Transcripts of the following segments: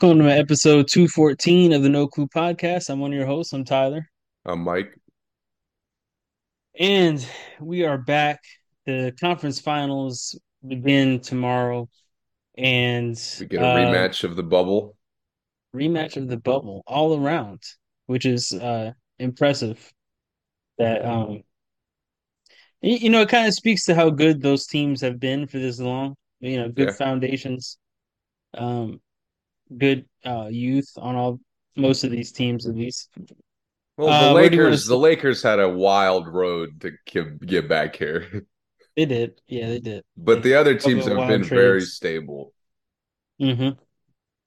Welcome to episode 214 of the No Clue Podcast. I'm one of your hosts. I'm Tyler. I'm Mike. And we are back. The conference finals begin tomorrow. And we get a uh, rematch of the bubble. Rematch of the bubble all around, which is uh impressive. That um you know, it kind of speaks to how good those teams have been for this long. You know, good yeah. foundations. Um good uh, youth on all most of these teams at least. Well, the uh, Lakers, the Lakers had a wild road to get back here. They did, yeah, they did. But the other teams have been trades. very stable. Mm-hmm.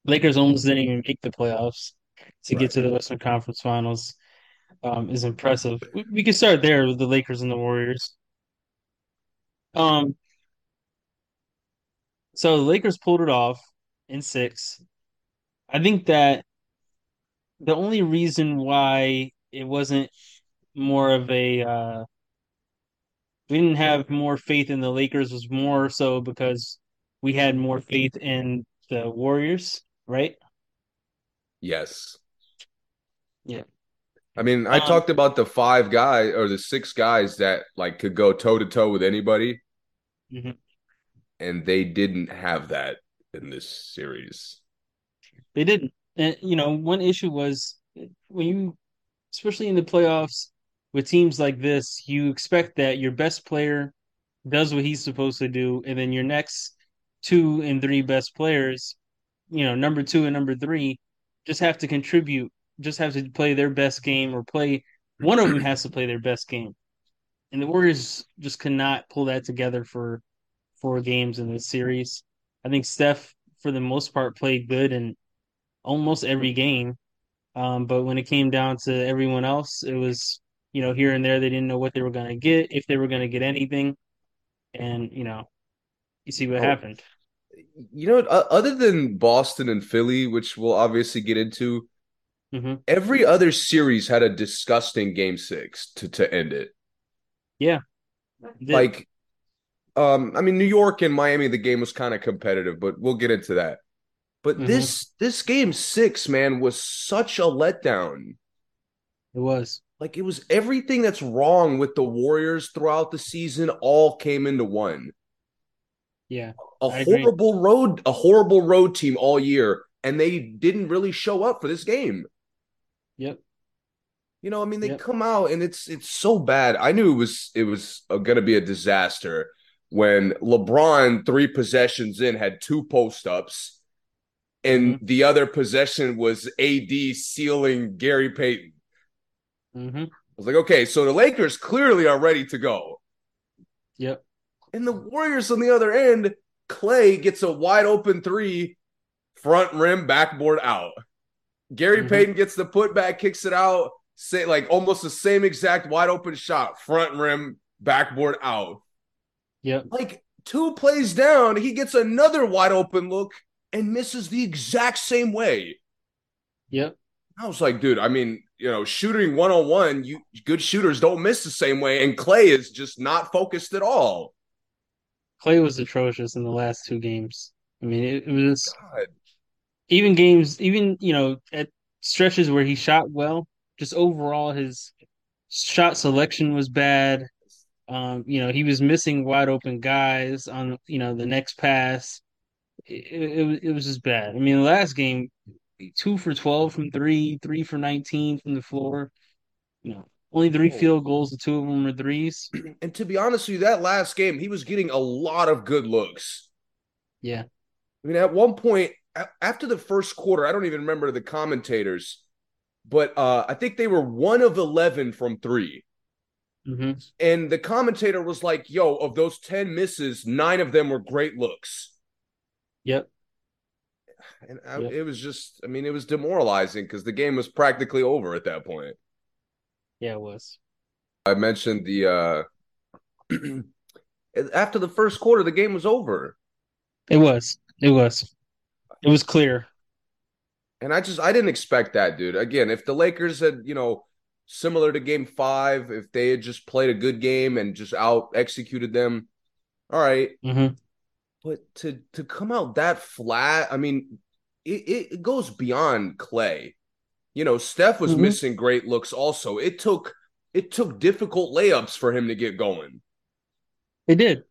Lakers almost didn't even make the playoffs to right. get to the Western Conference Finals. Um, is impressive. We, we can start there with the Lakers and the Warriors. Um, so the Lakers pulled it off in six. I think that the only reason why it wasn't more of a uh, we didn't have more faith in the Lakers was more so because we had more faith in the Warriors, right? Yes. Yeah. I mean, I um, talked about the five guys or the six guys that like could go toe to toe with anybody. Mm-hmm. And they didn't have that in this series. They didn't. And you know, one issue was when you, especially in the playoffs, with teams like this, you expect that your best player does what he's supposed to do, and then your next two and three best players, you know, number two and number three, just have to contribute, just have to play their best game or play. One of them has to play their best game, and the Warriors just cannot pull that together for four games in this series. I think Steph, for the most part, played good and almost every game. Um, but when it came down to everyone else, it was you know here and there they didn't know what they were going to get if they were going to get anything, and you know you see what oh, happened. You know, other than Boston and Philly, which we'll obviously get into, mm-hmm. every other series had a disgusting game six to to end it. Yeah, like um, I mean, New York and Miami, the game was kind of competitive, but we'll get into that. But mm-hmm. this this game six, man, was such a letdown. It was. Like it was everything that's wrong with the Warriors throughout the season all came into one. Yeah. A I horrible agree. road, a horrible road team all year, and they didn't really show up for this game. Yep. You know, I mean, they yep. come out and it's it's so bad. I knew it was it was going to be a disaster when LeBron three possessions in had two post ups and mm-hmm. the other possession was AD sealing Gary Payton. Mm-hmm. I was like, okay, so the Lakers clearly are ready to go. Yep. And the Warriors on the other end, Clay gets a wide open three, front rim, backboard out. Gary mm-hmm. Payton gets the putback, kicks it out, say like almost the same exact wide open shot, front rim, backboard out. Yep. Like two plays down, he gets another wide open look and misses the exact same way. Yep. I was like, dude, I mean, you know, shooting one on one, you good shooters don't miss the same way, and Clay is just not focused at all. Clay was atrocious in the last two games. I mean, it, it was God. even games, even you know, at stretches where he shot well. Just overall, his shot selection was bad. Um, you know, he was missing wide open guys on you know the next pass it, it, it was just bad. I mean, the last game, two for twelve from three, three for nineteen from the floor. You know, only three oh. field goals. The two of them were threes. And to be honest with you, that last game, he was getting a lot of good looks. Yeah. I mean, at one point after the first quarter, I don't even remember the commentators, but uh, I think they were one of eleven from 3 mm-hmm. And the commentator was like, "Yo, of those ten misses, nine of them were great looks." Yep. And I, yep. it was just, I mean, it was demoralizing because the game was practically over at that point. Yeah, it was. I mentioned the uh after the first quarter, the game was over. It was. It was. It was clear. And I just I didn't expect that, dude. Again, if the Lakers had, you know, similar to game five, if they had just played a good game and just out executed them, all right. mm-hmm. But to to come out that flat, I mean, it, it goes beyond Clay. You know, Steph was mm-hmm. missing great looks also. It took it took difficult layups for him to get going. It did.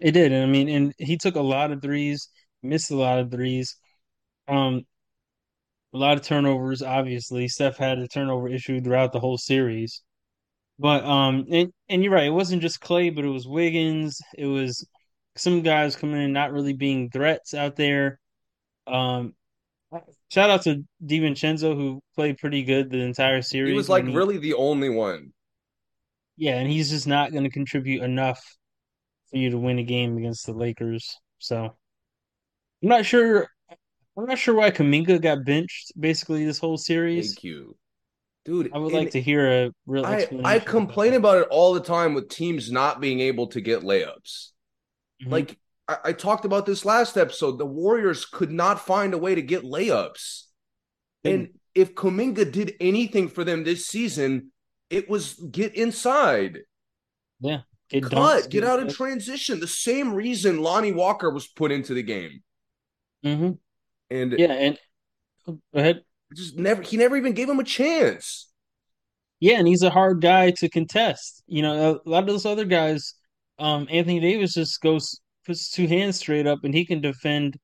It did. And I mean, and he took a lot of threes, missed a lot of threes. Um a lot of turnovers, obviously. Steph had a turnover issue throughout the whole series. But um and, and you're right, it wasn't just Clay, but it was Wiggins, it was some guys coming in not really being threats out there. Um shout out to DiVincenzo who played pretty good the entire series. He was like he, really the only one. Yeah, and he's just not going to contribute enough for you to win a game against the Lakers. So I'm not sure I'm not sure why Kuminga got benched basically this whole series. Thank you. Dude, I would like to hear a real I, I complain about it all the time with teams not being able to get layups. Mm-hmm. Like I, I, talked about this last episode. The Warriors could not find a way to get layups. Mm-hmm. And if Kuminga did anything for them this season, it was get inside. Yeah. Get Cut, get, out of transition. The same reason Lonnie Walker was put into the game. Mm-hmm. And yeah, and go ahead. Just never he never even gave him a chance. Yeah, and he's a hard guy to contest. You know, a lot of those other guys, um, Anthony Davis just goes puts two hands straight up and he can defend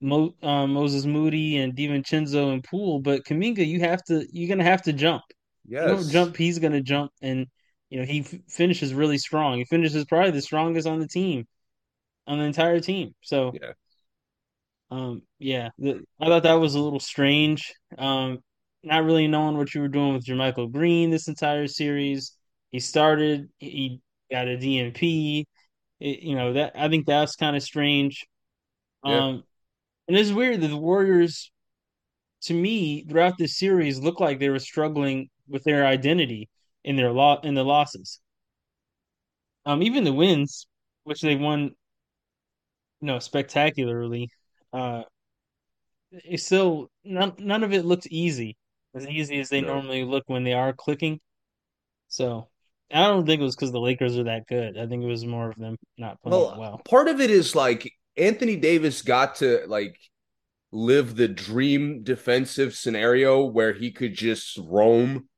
Mo, uh, Moses Moody and DiVincenzo and Poole, but Kuminga, you have to you're gonna have to jump. Yes. Jump, he's gonna jump, and you know he f- finishes really strong. He finishes probably the strongest on the team, on the entire team. So yeah, um, yeah, the, I thought that was a little strange. Um, not really knowing what you were doing with JaMychal Green this entire series. He started, he got a DNP. It, you know that I think that's kind of strange. Yeah. Um, and it's weird that the Warriors, to me, throughout this series, looked like they were struggling with their identity in their lot in the losses. Um, even the wins, which they won, you know, spectacularly uh, it's still none none of it looked easy as easy as they no. normally look when they are clicking. So I don't think it was because the Lakers are that good. I think it was more of them not playing well, well. Part of it is like Anthony Davis got to like live the dream defensive scenario where he could just roam.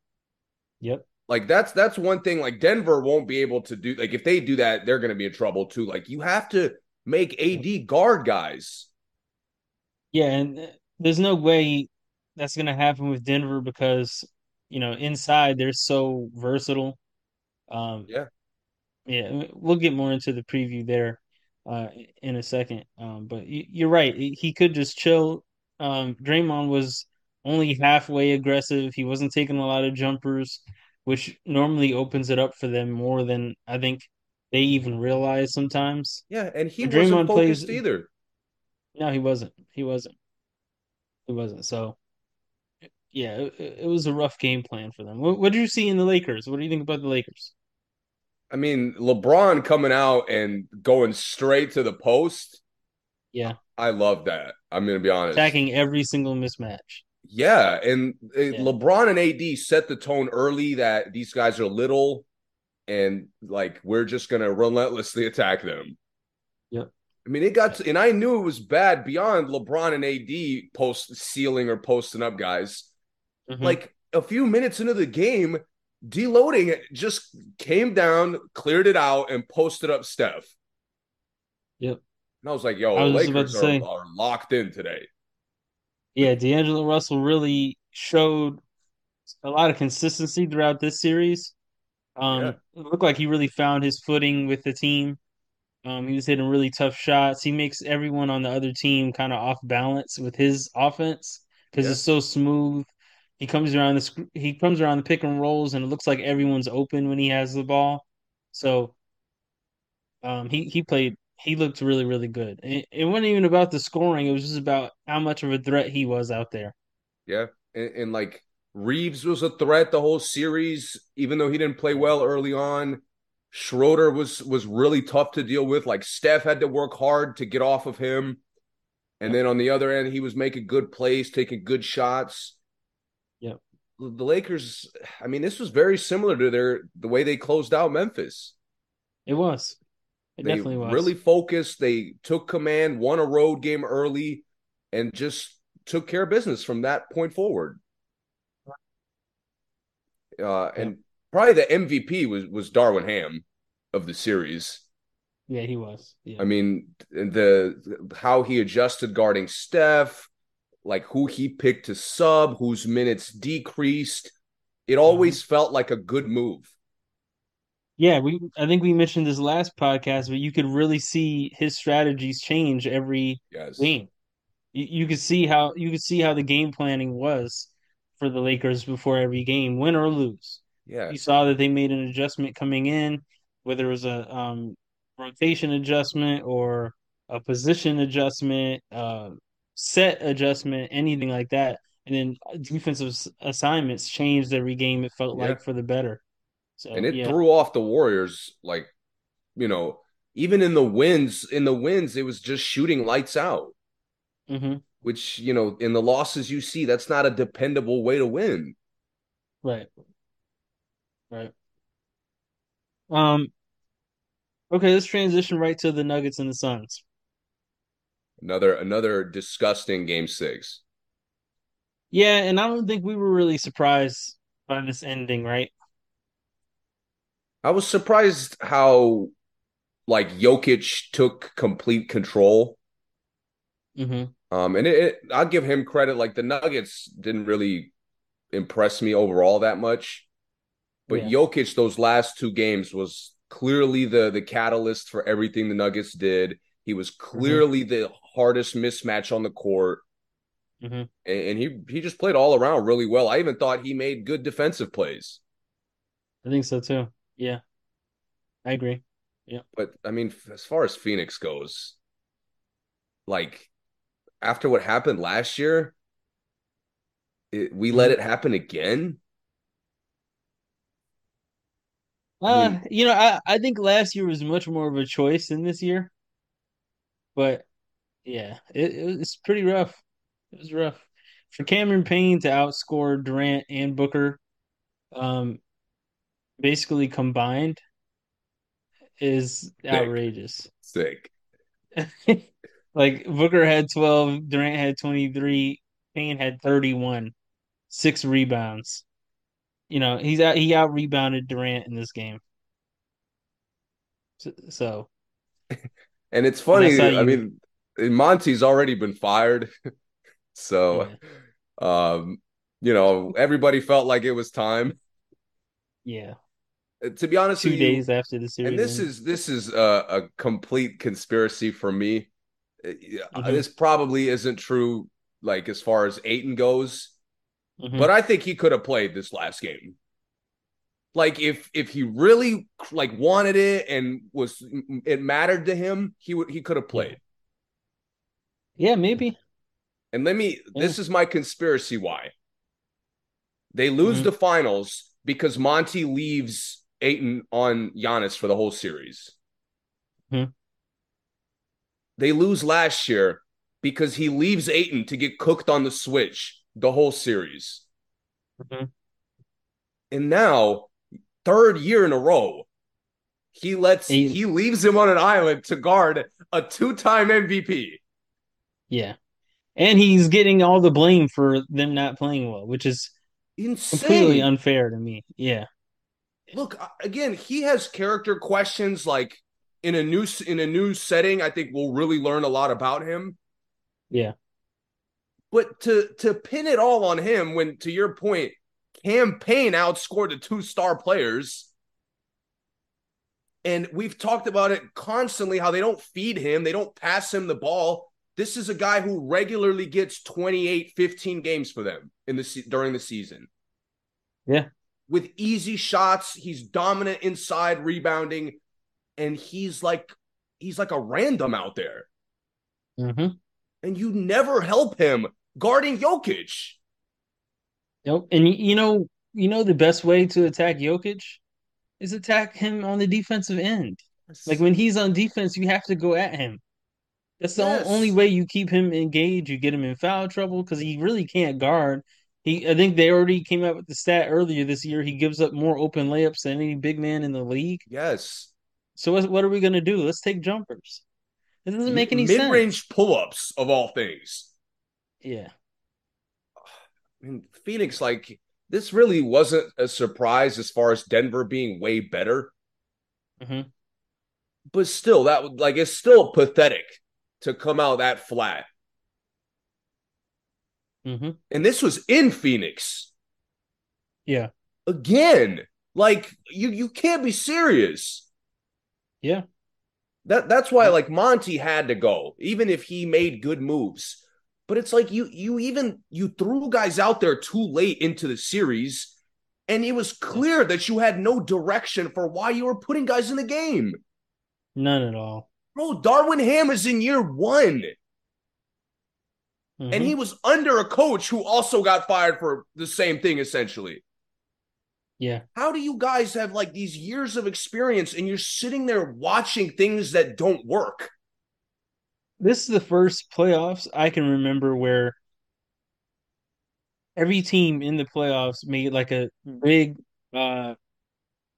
Yep. Like that's that's one thing. Like Denver won't be able to do. Like if they do that, they're going to be in trouble too. Like you have to make AD guard guys. Yeah, and uh, there's no way that's going to happen with Denver because you know inside they're so versatile. Um, yeah, yeah, we'll get more into the preview there uh, in a second. Um, but you're right; he could just chill. Um, Draymond was only halfway aggressive. He wasn't taking a lot of jumpers, which normally opens it up for them more than I think they even realize sometimes. Yeah, and he Draymond wasn't focused plays, either. No, he wasn't. He wasn't. He wasn't. So, yeah, it, it was a rough game plan for them. What, what did you see in the Lakers? What do you think about the Lakers? I mean, LeBron coming out and going straight to the post. Yeah. I love that. I'm going to be honest. Attacking every single mismatch. Yeah. And yeah. LeBron and AD set the tone early that these guys are little and like we're just going to relentlessly attack them. Yep. I mean, it got to, and I knew it was bad beyond LeBron and AD post sealing or posting up guys. Mm-hmm. Like a few minutes into the game, deloading it just came down, cleared it out, and posted up Steph. Yep. And I was like, yo, was Lakers are, are, locked in today. Yeah, D'Angelo Russell really showed a lot of consistency throughout this series. Um, yeah. It looked like he really found his footing with the team. Um, he was hitting really tough shots. He makes everyone on the other team kind of off balance with his offense because yeah. it's so smooth. He comes around the he comes around the pick and rolls, and it looks like everyone's open when he has the ball. So, um, he he played. He looked really really good. It, it wasn't even about the scoring. It was just about how much of a threat he was out there. Yeah, and, and like Reeves was a threat the whole series, even though he didn't play well early on. Schroeder was was really tough to deal with. Like Steph had to work hard to get off of him. And then on the other end, he was making good plays, taking good shots. The Lakers, I mean, this was very similar to their the way they closed out Memphis. It was. It they definitely was. Really focused. They took command, won a road game early, and just took care of business from that point forward. Uh, and probably the MVP was was Darwin Ham of the series. Yeah, he was. Yeah. I mean, the how he adjusted guarding Steph, like who he picked to sub, whose minutes decreased. It always mm-hmm. felt like a good move. Yeah, we I think we mentioned this last podcast, but you could really see his strategies change every yes. game. You, you could see how you could see how the game planning was for the Lakers before every game, win or lose. Yeah, you saw that they made an adjustment coming in, whether it was a um, rotation adjustment or a position adjustment, uh, set adjustment, anything like that. And then defensive assignments changed every game. It felt yeah. like for the better. So, and it yeah. threw off the Warriors. Like, you know, even in the wins, in the wins, it was just shooting lights out. Mm-hmm. Which you know, in the losses you see, that's not a dependable way to win. Right. Right. Um. Okay, let's transition right to the Nuggets and the Suns. Another another disgusting game six. Yeah, and I don't think we were really surprised by this ending, right? I was surprised how like Jokic took complete control. Mm-hmm. Um, and it, it, I'll give him credit. Like the Nuggets didn't really impress me overall that much, but yeah. Jokic those last two games was clearly the the catalyst for everything the Nuggets did. He was mm-hmm. clearly mm-hmm. the hardest mismatch on the court. Mm-hmm. And, he he just played all around really well. I even thought he made good defensive plays. I think so too. Yeah, I agree. Yeah, but I mean, as far as Phoenix goes, like after what happened last year, it, we let mm-hmm. it happen again. Uh, I mean, you know, I, I think last year was much more of a choice than this year. But yeah, it, it was pretty rough. It was rough for Cameron Payne to outscore Durant and Booker, um, basically combined, is Sick. outrageous. Sick. like Booker had twelve, Durant had twenty three, Payne had thirty one, six rebounds. You know, he's out. He out rebounded Durant in this game. So, so And it's funny. And. I mean, Monty's already been fired, so yeah. um, you know, everybody felt like it was time. Yeah. Uh, to be honest, two days after the series, and this is this is a, a complete conspiracy for me. Uh, mm-hmm. This probably isn't true, like as far as Ayton goes, mm-hmm. but I think he could have played this last game like if if he really like wanted it and was it mattered to him he would he could have played yeah maybe and let me yeah. this is my conspiracy why they lose mm-hmm. the finals because monty leaves Ayton on Giannis for the whole series mm-hmm. they lose last year because he leaves Ayton to get cooked on the switch the whole series mm-hmm. and now third year in a row. He lets he, he leaves him on an island to guard a two-time MVP. Yeah. And he's getting all the blame for them not playing well, which is insane. completely unfair to me. Yeah. Look, uh, again, he has character questions like in a new in a new setting, I think we'll really learn a lot about him. Yeah. But to to pin it all on him when to your point, Cam Payne outscored the two star players. And we've talked about it constantly how they don't feed him, they don't pass him the ball. This is a guy who regularly gets 28, 15 games for them in the during the season. Yeah. With easy shots, he's dominant inside rebounding and he's like he's like a random out there. Mm-hmm. And you never help him guarding Jokic. Nope. And you know, you know the best way to attack Jokic is attack him on the defensive end. Like when he's on defense, you have to go at him. That's the yes. only way you keep him engaged. You get him in foul trouble because he really can't guard. He, I think they already came out with the stat earlier this year. He gives up more open layups than any big man in the league. Yes. So what, what are we going to do? Let's take jumpers. It doesn't make any sense. Mid-range pull-ups of all things. Yeah. I mean, Phoenix, like this really wasn't a surprise as far as Denver being way better. Mm-hmm. But still, that would like it's still pathetic to come out that flat. Mm-hmm. And this was in Phoenix. Yeah. Again, like you you can't be serious. Yeah. That that's why like Monty had to go, even if he made good moves. But it's like you you even you threw guys out there too late into the series, and it was clear that you had no direction for why you were putting guys in the game. None at all. Bro, Darwin Ham is in year one. Mm-hmm. And he was under a coach who also got fired for the same thing, essentially. Yeah. How do you guys have like these years of experience and you're sitting there watching things that don't work? This is the first playoffs I can remember where every team in the playoffs made like a big uh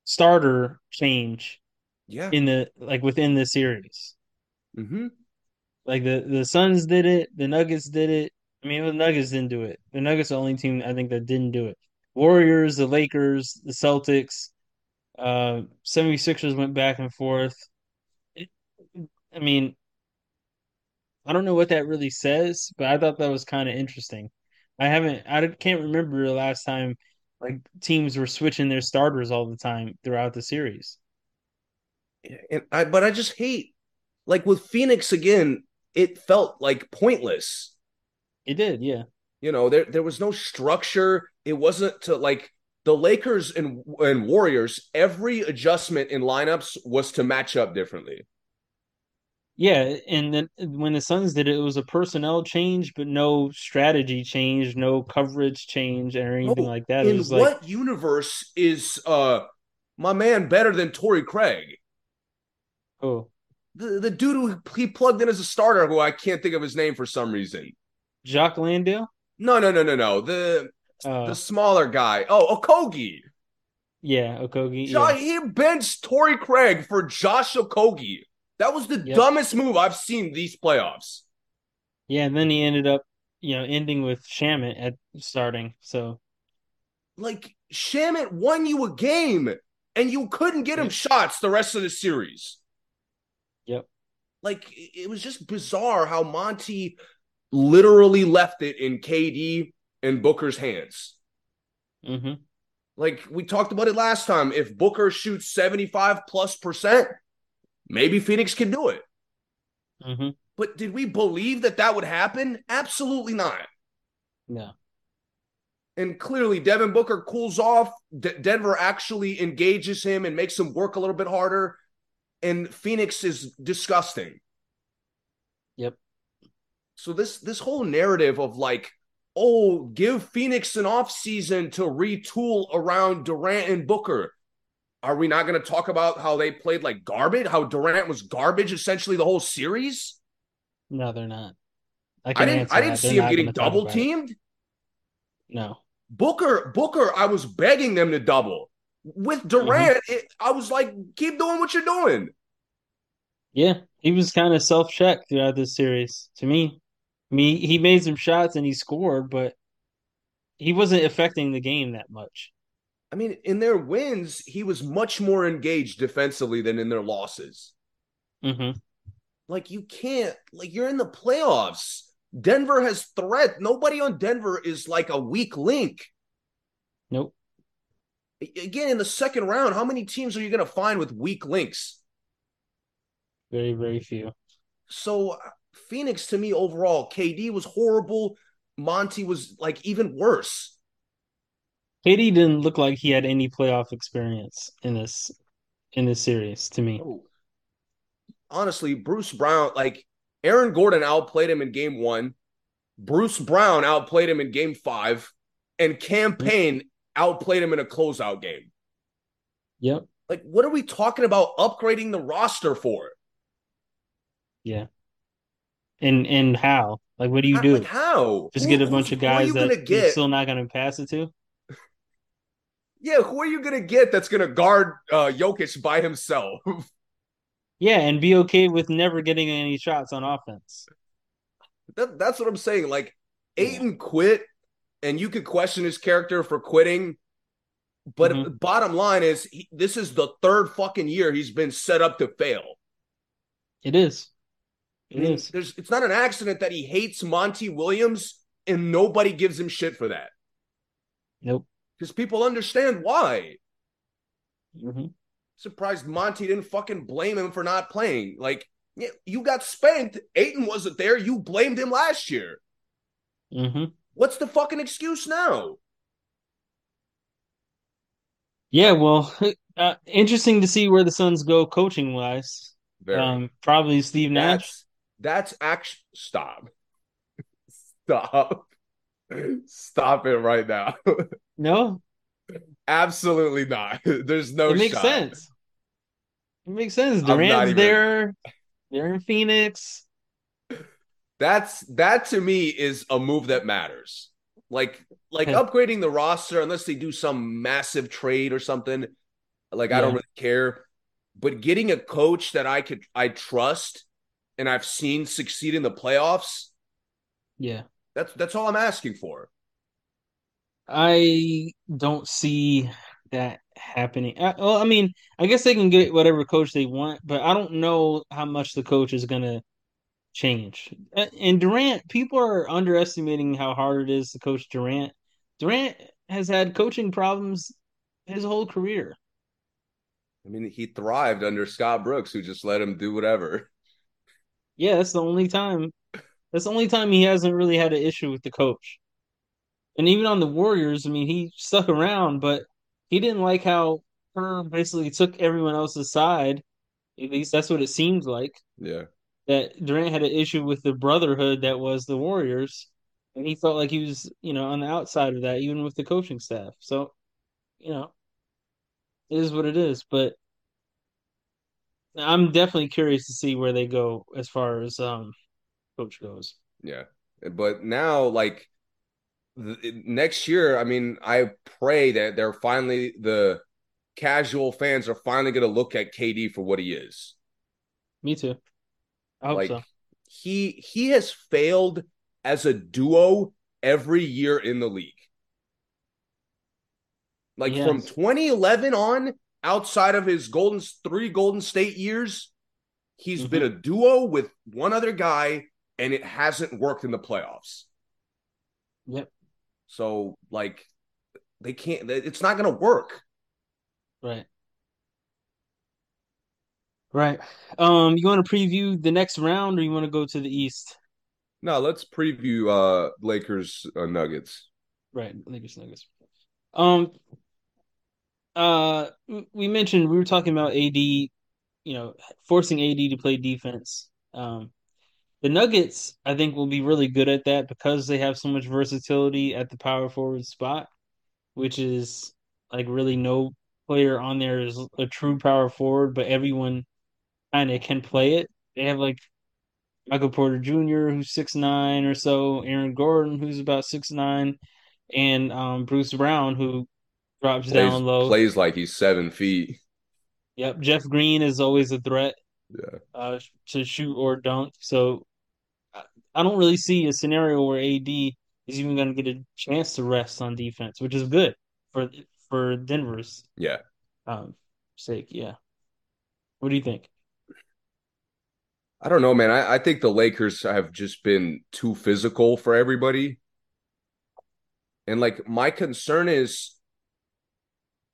starter change yeah. in the like within the series. Mm-hmm. like the the suns did it the nuggets did it. I mean the nuggets didn't do it. The nuggets the only team i think that didn't do it. Warriors the lakers the celtics uh 76ers went back and forth. It, i mean i don't know what that really says but i thought that was kind of interesting i haven't i can't remember the last time like teams were switching their starters all the time throughout the series and I but I just hate like with Phoenix again, it felt like pointless. It did, yeah. You know, there there was no structure. It wasn't to like the Lakers and and Warriors, every adjustment in lineups was to match up differently. Yeah, and then when the Suns did it, it was a personnel change, but no strategy change, no coverage change, or anything like that. In what like, universe is uh my man better than Torrey Craig? Oh, the the dude who he plugged in as a starter, who I can't think of his name for some reason. Jock Landale? No, no, no, no, no. The uh, the smaller guy. Oh, Okogie. Yeah, Okogie. Yeah. He benched Torrey Craig for Josh Okogie. That was the yep. dumbest move I've seen these playoffs. Yeah, and then he ended up, you know, ending with Shamet at starting. So, like Shamet won you a game, and you couldn't get him shots the rest of the series. Yep. Like it was just bizarre how Monty literally left it in KD and Booker's hands. Mm-hmm. Like we talked about it last time. If Booker shoots 75 plus percent, maybe Phoenix can do it. Mm-hmm. But did we believe that that would happen? Absolutely not. No. And clearly, Devin Booker cools off. Denver actually engages him and makes him work a little bit harder and Phoenix is disgusting. Yep. So this this whole narrative of like, oh, give Phoenix an off season to retool around Durant and Booker. Are we not going to talk about how they played like garbage? How Durant was garbage essentially the whole series? No, they're not. I, I didn't. I didn't see him getting double teamed. No. Booker. Booker. I was begging them to double. With Durant, mm-hmm. it, I was like, keep doing what you're doing. Yeah, he was kind of self checked throughout this series. To me, I mean, he made some shots and he scored, but he wasn't affecting the game that much. I mean, in their wins, he was much more engaged defensively than in their losses. Mm-hmm. Like you can't, like you're in the playoffs. Denver has threat. Nobody on Denver is like a weak link. Nope again in the second round, how many teams are you going to find with weak links? Very, very few. So Phoenix to me overall, KD was horrible. Monty was like even worse. KD didn't look like he had any playoff experience in this in this series to me. Oh. Honestly, Bruce Brown, like Aaron Gordon outplayed him in game one. Bruce Brown outplayed him in game five. And Cam Payne outplayed him in a closeout game. Yep. Like, what are we talking about upgrading the roster for? Yeah. And and how? Like, what do you do? Like how? Just who, get a bunch of guys that you're still not going to pass it to? Yeah, who are you going to get that's going to guard uh, Jokic by himself? yeah, and be okay with never getting any shots on offense. That, that's what I'm saying. Like, Ayton yeah. quit and you could question his character for quitting. But mm-hmm. bottom line is, he, this is the third fucking year he's been set up to fail. It is. It mean, is. There's, it's not an accident that he hates Monty Williams and nobody gives him shit for that. Nope. Because people understand why. Mm-hmm. Surprised Monty didn't fucking blame him for not playing. Like, you got spanked. Ayton wasn't there. You blamed him last year. Mm-hmm. What's the fucking excuse now? Yeah, well, uh, interesting to see where the Suns go coaching wise. Um, probably Steve Nash. That's, that's actually stop, stop, stop it right now. No, absolutely not. There's no. It makes shot. sense. It makes sense. Durant's even... there. They're in Phoenix. That's that to me is a move that matters. Like like upgrading the roster unless they do some massive trade or something. Like yeah. I don't really care. But getting a coach that I could I trust and I've seen succeed in the playoffs. Yeah. That's that's all I'm asking for. I don't see that happening. I, well, I mean, I guess they can get whatever coach they want, but I don't know how much the coach is going to change. And Durant, people are underestimating how hard it is to coach Durant. Durant has had coaching problems his whole career. I mean, he thrived under Scott Brooks, who just let him do whatever. Yeah, that's the only time. That's the only time he hasn't really had an issue with the coach. And even on the Warriors, I mean, he stuck around, but he didn't like how Herb basically took everyone else's side. At least that's what it seems like. Yeah that Durant had an issue with the brotherhood that was the Warriors, and he felt like he was, you know, on the outside of that, even with the coaching staff. So, you know, it is what it is. But I'm definitely curious to see where they go as far as um coach goes. Yeah, but now like next year, I mean, I pray that they're finally the casual fans are finally going to look at KD for what he is. Me too I hope like so. he he has failed as a duo every year in the league. Like yes. from 2011 on, outside of his golden three Golden State years, he's mm-hmm. been a duo with one other guy, and it hasn't worked in the playoffs. Yep. So like they can't. It's not going to work. Right. Right. Um, you want to preview the next round, or you want to go to the East? No, let's preview uh Lakers uh, Nuggets. Right, Lakers Nuggets. Um, uh, we mentioned we were talking about AD, you know, forcing AD to play defense. Um, the Nuggets, I think, will be really good at that because they have so much versatility at the power forward spot, which is like really no player on there is a true power forward, but everyone kind of can play it. They have like Michael Porter Jr., who's six nine or so, Aaron Gordon, who's about six nine, and um, Bruce Brown, who drops plays, down low, plays like he's seven feet. Yep, Jeff Green is always a threat. Yeah. Uh, to shoot or dunk. So I don't really see a scenario where AD is even going to get a chance to rest on defense, which is good for for Denver's yeah um, sake. Yeah. What do you think? I don't know, man. I, I think the Lakers have just been too physical for everybody. And like my concern is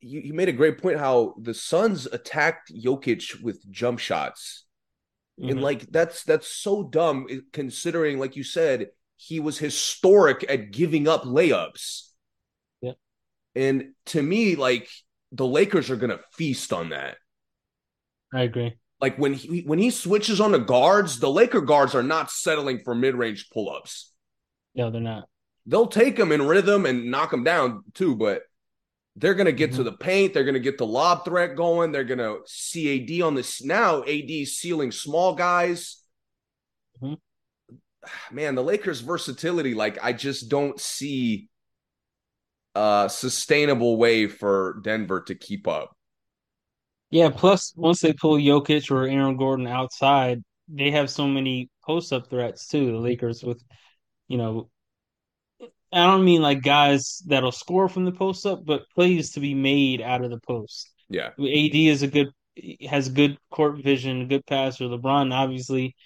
you, you made a great point how the Suns attacked Jokic with jump shots. Mm-hmm. And like that's that's so dumb considering, like you said, he was historic at giving up layups. Yeah. And to me, like the Lakers are gonna feast on that. I agree. Like when he when he switches on the guards, the Laker guards are not settling for mid range pull ups. No, they're not. They'll take them in rhythm and knock them down too, but they're going to get mm-hmm. to the paint. They're going to get the lob threat going. They're going to see AD on this. Now AD sealing small guys. Mm-hmm. Man, the Lakers' versatility, like I just don't see a sustainable way for Denver to keep up. Yeah, plus once they pull Jokic or Aaron Gordon outside, they have so many post up threats too, the Lakers with you know I don't mean like guys that'll score from the post up, but plays to be made out of the post. Yeah. AD is a good has good court vision, good passer. LeBron obviously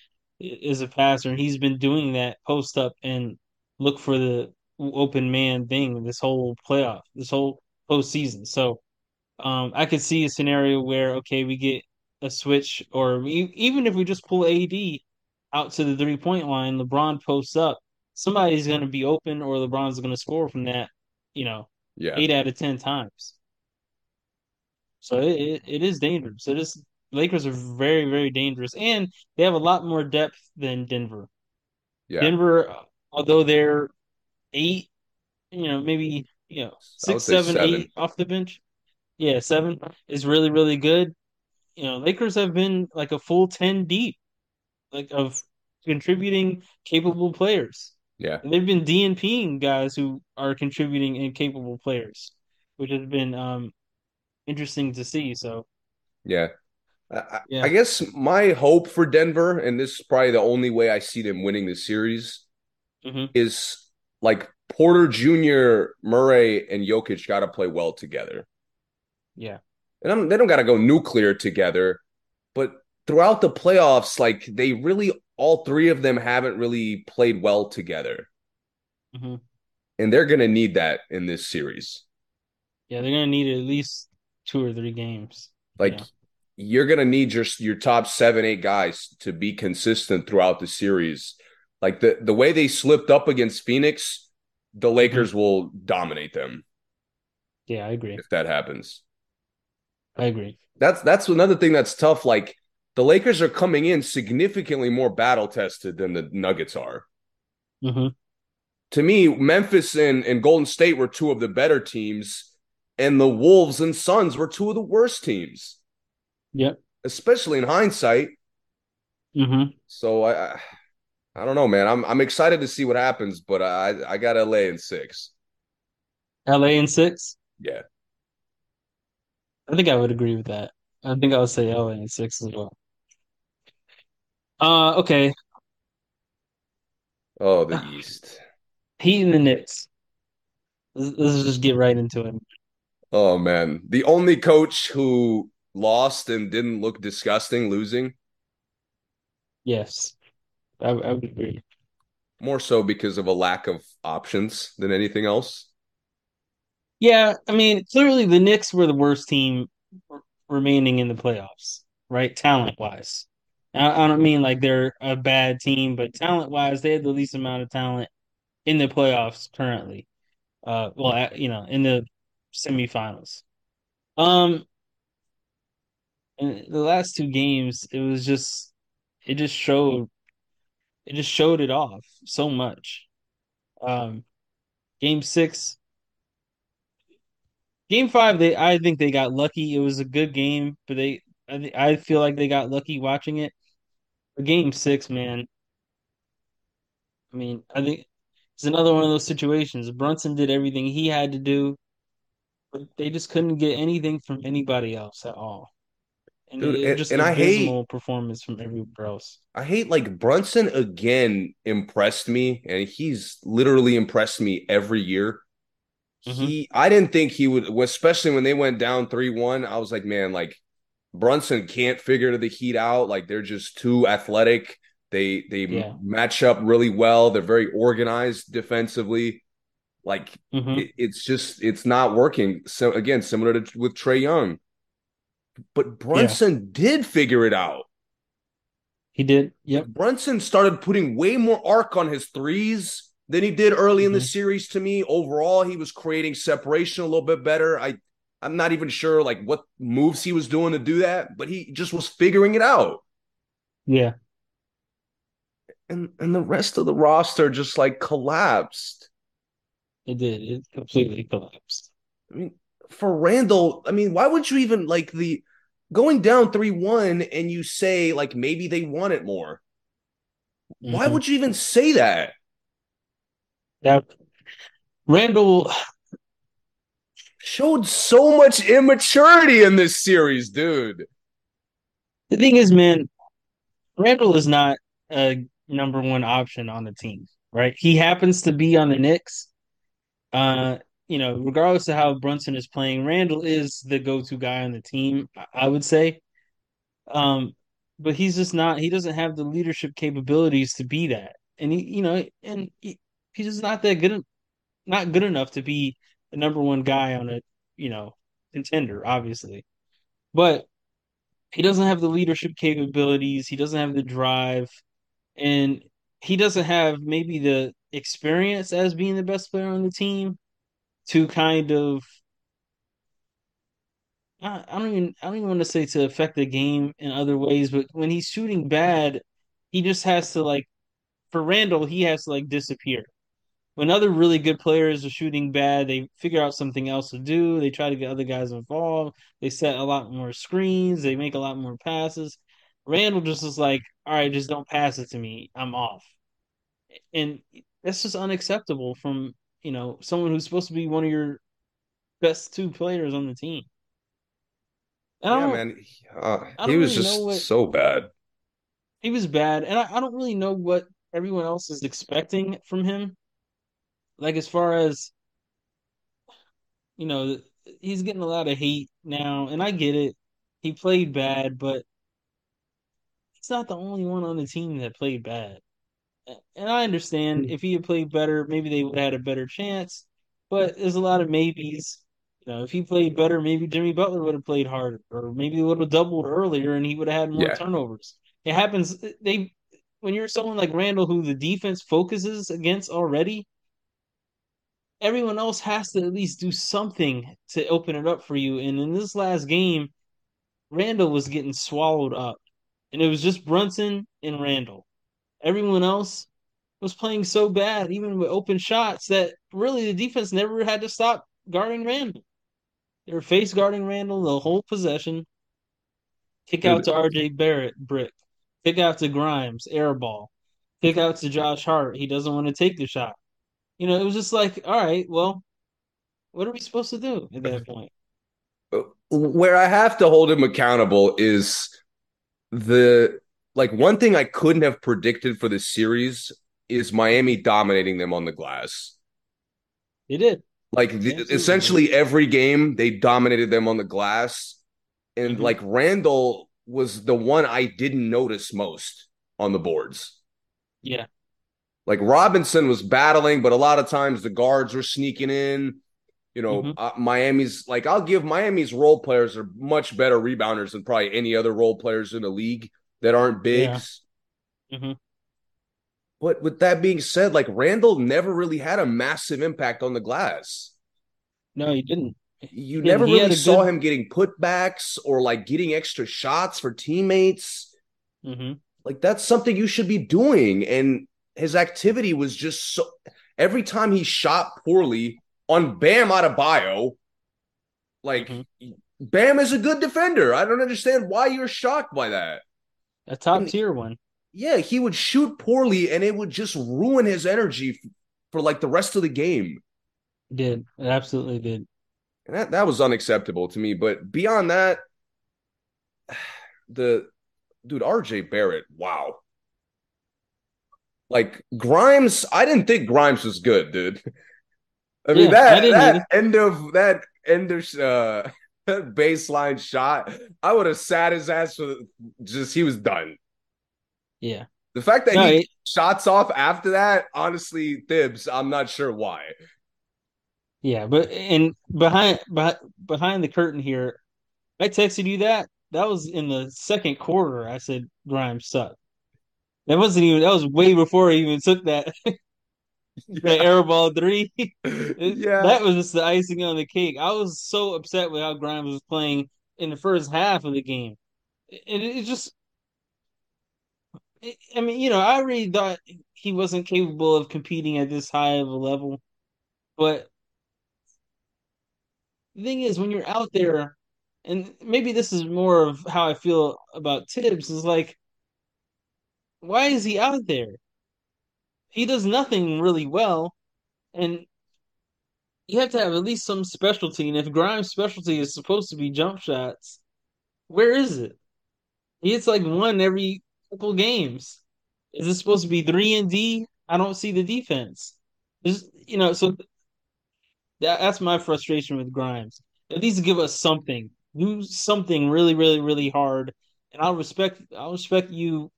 is a passer, and he's been doing that post up and look for the open man thing this whole playoff, this whole postseason. So um, I could see a scenario where okay, we get a switch, or we, even if we just pull AD out to the three point line, LeBron posts up, somebody's going to be open, or LeBron's going to score from that. You know, yeah, eight out of ten times. So it, it, it is dangerous. It is Lakers are very very dangerous, and they have a lot more depth than Denver. Yeah, Denver, although they're eight, you know, maybe you know six, seven, seven, eight off the bench. Yeah, seven is really really good. You know, Lakers have been like a full ten deep, like of contributing capable players. Yeah, and they've been DNPing guys who are contributing and capable players, which has been um interesting to see. So, yeah. I, yeah. I guess my hope for Denver, and this is probably the only way I see them winning the series, mm-hmm. is like Porter Jr., Murray, and Jokic got to play well together. Yeah. And I'm, they don't got to go nuclear together, but throughout the playoffs, like they really, all three of them haven't really played well together. Mm-hmm. And they're going to need that in this series. Yeah, they're going to need at least two or three games. Like, yeah. you're going to need your, your top seven, eight guys to be consistent throughout the series. Like, the, the way they slipped up against Phoenix, the Lakers mm-hmm. will dominate them. Yeah, I agree. If that happens. I agree. That's that's another thing that's tough. Like the Lakers are coming in significantly more battle tested than the Nuggets are. Mm-hmm. To me, Memphis and, and Golden State were two of the better teams, and the Wolves and Suns were two of the worst teams. Yep. Especially in hindsight. Mm-hmm. So I, I don't know, man. I'm I'm excited to see what happens, but I I got LA in six. LA in six. Yeah. I think I would agree with that. I think I would say LA in six as well. Uh, okay. Oh, the East. Heat and the Knicks. Let's, let's just get right into it. Oh man, the only coach who lost and didn't look disgusting losing. Yes, I, I would agree. More so because of a lack of options than anything else. Yeah, I mean, clearly the Knicks were the worst team remaining in the playoffs, right? Talent wise. I, I don't mean like they're a bad team, but talent wise, they had the least amount of talent in the playoffs currently. Uh, well, you know, in the semifinals. Um, in the last two games, it was just, it just showed, it just showed it off so much. Um, game six, Game five, they I think they got lucky. It was a good game, but they I, I feel like they got lucky watching it. Game six, man. I mean, I think it's another one of those situations. Brunson did everything he had to do, but they just couldn't get anything from anybody else at all. And Dude, it, just and I hate performance from everywhere else. I hate like Brunson again impressed me, and he's literally impressed me every year. Mm-hmm. He, I didn't think he would, especially when they went down three one. I was like, man, like Brunson can't figure the Heat out. Like they're just too athletic. They they yeah. match up really well. They're very organized defensively. Like mm-hmm. it, it's just it's not working. So again, similar to with Trae Young. But Brunson yeah. did figure it out. He did. Yep. Brunson started putting way more arc on his threes than he did early mm-hmm. in the mm-hmm. series to me. Overall, he was creating separation a little bit better. I I'm not even sure like what moves he was doing to do that, but he just was figuring it out. Yeah. And and the rest of the roster just like collapsed. It did. It completely collapsed. I mean, for Randle, I mean, why would you even like the going down 3-1 and you say like maybe they want it more? Mm-hmm. Why would you even say that? that Randle showed so much immaturity in this series, dude. The thing is, man, Randle is not a number one option on the team, right? He happens to be on the Knicks, Uh, you know, regardless of how Brunson is playing, Randle is the go-to guy on the team. I would say. Um, but he's just not. He doesn't have the leadership capabilities to be that, and he, you know, and he, he's just not that good. Not good enough to be the number one guy on a, you know, contender. Obviously, but he doesn't have the leadership capabilities. He doesn't have the drive, and he doesn't have maybe the experience as being the best player on the team to kind of I, I don't even I don't even want to say to affect the game in other ways, but when he's shooting bad, he just has to like for Randle, he has to like disappear. When other really good players are shooting bad, they figure out something else to do. They try to get other guys involved. They set a lot more screens. They make a lot more passes. Randle just is like, all right, just don't pass it to me. I'm off. And that's just unacceptable from, you know, someone who's supposed to be one of your best two players on the team. Yeah, man. He, uh, he was really just what, so bad. He was bad, and I, I don't really know what everyone else is expecting from him. Like as far as you know, he's getting a lot of hate now, and I get it. He played bad, but he's not the only one on the team that played bad. And I understand hmm. if he had played better, maybe they would have had a better chance. But there's a lot of maybes. You know, if he played better, maybe Jimmy Butler would have played harder, or maybe he would have doubled earlier, and he would have had more yeah. turnovers. It happens. They when you're someone like Randle, who the defense focuses against already, everyone else has to at least do something to open it up for you. And in this last game, Randle was getting swallowed up, and it was just Brunson and Randle. Everyone else was playing so bad, even with open shots, that really the defense never had to stop guarding Randle. They were face guarding Randle the whole possession. Kick out to RJ Barrett, brick. Kick out to Grimes, air ball. Kick out to Josh Hart. He doesn't want to take the shot. You know, it was just like, all right, well, what are we supposed to do at that point? Where I have to hold him accountable is the like one thing I couldn't have predicted for this series is Miami dominating them on the glass. They did. Like the, essentially every game they dominated them on the glass. And mm-hmm. like Randle was the one I didn't notice most on the boards. Yeah. Like Robinson was battling, but a lot of times the guards were sneaking in. You know, mm-hmm. uh, Miami's like I'll give Miami's role players are much better rebounders than probably any other role players in the league that aren't bigs. Yeah. Mm-hmm. But with that being said, like Randle never really had a massive impact on the glass. No, he didn't. You he, never he really saw good... him getting putbacks or like getting extra shots for teammates. Mm-hmm. Like that's something you should be doing. And his activity was just so. Every time he shot poorly on Bam Adebayo, like mm-hmm. Bam is a good defender. I don't understand why you're shocked by that. A top tier one yeah, he would shoot poorly and it would just ruin his energy for like the rest of the game. It did. It absolutely did. And that, that was unacceptable to me. But beyond that, the dude, RJ Barrett, wow. Like Grimes, I didn't think Grimes was good, dude. I mean yeah, that I that end of that end of uh baseline shot, I would have sat his ass for just he was done. Yeah. The fact that no, he it, shots off after that, honestly, Thibs, I'm not sure why. Yeah, but and behind behind the curtain here, I texted you that. That was in the second quarter. I said Grimes sucked. That wasn't even. That was way before I even took that. that yeah. air ball three. yeah, that was just the icing on the cake. I was so upset with how Grimes was playing in the first half of the game, and it just I mean, you know, I really thought he wasn't capable of competing at this high of a level. But the thing is, when you're out there, and maybe this is more of how I feel about Thibs, is like, why is he out there? He does nothing really well, and you have to have at least some specialty. And if Grimes' specialty is supposed to be jump shots, where is it? He hits like one every couple games. Is it supposed to be three and D? I don't see the defense. There's, you know, so That, that's my frustration with Grimes. At least give us something. Do something really, really, really hard, and I'll respect. I'll respect you.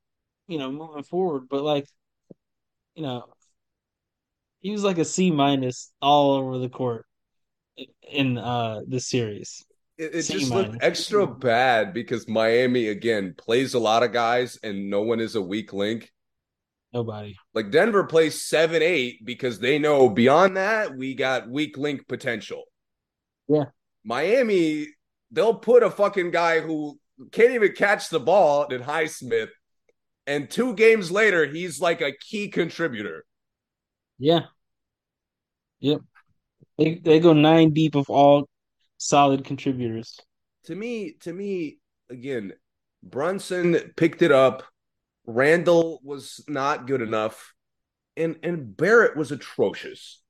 You know, moving forward. But like, you know, he was like a C minus all over the court in uh this series. It, it just looked extra bad because Miami again plays a lot of guys and no one is a weak link. Nobody. Like Denver plays seven eight because they know beyond that we got weak link potential. Yeah. Miami, they'll put a fucking guy who can't even catch the ball in Highsmith, and two games later he's like a key contributor. Yeah. Yep. They they go nine deep of all solid contributors. To me, to me, again, Brunson picked it up. Randle was not good enough, and and Barrett was atrocious.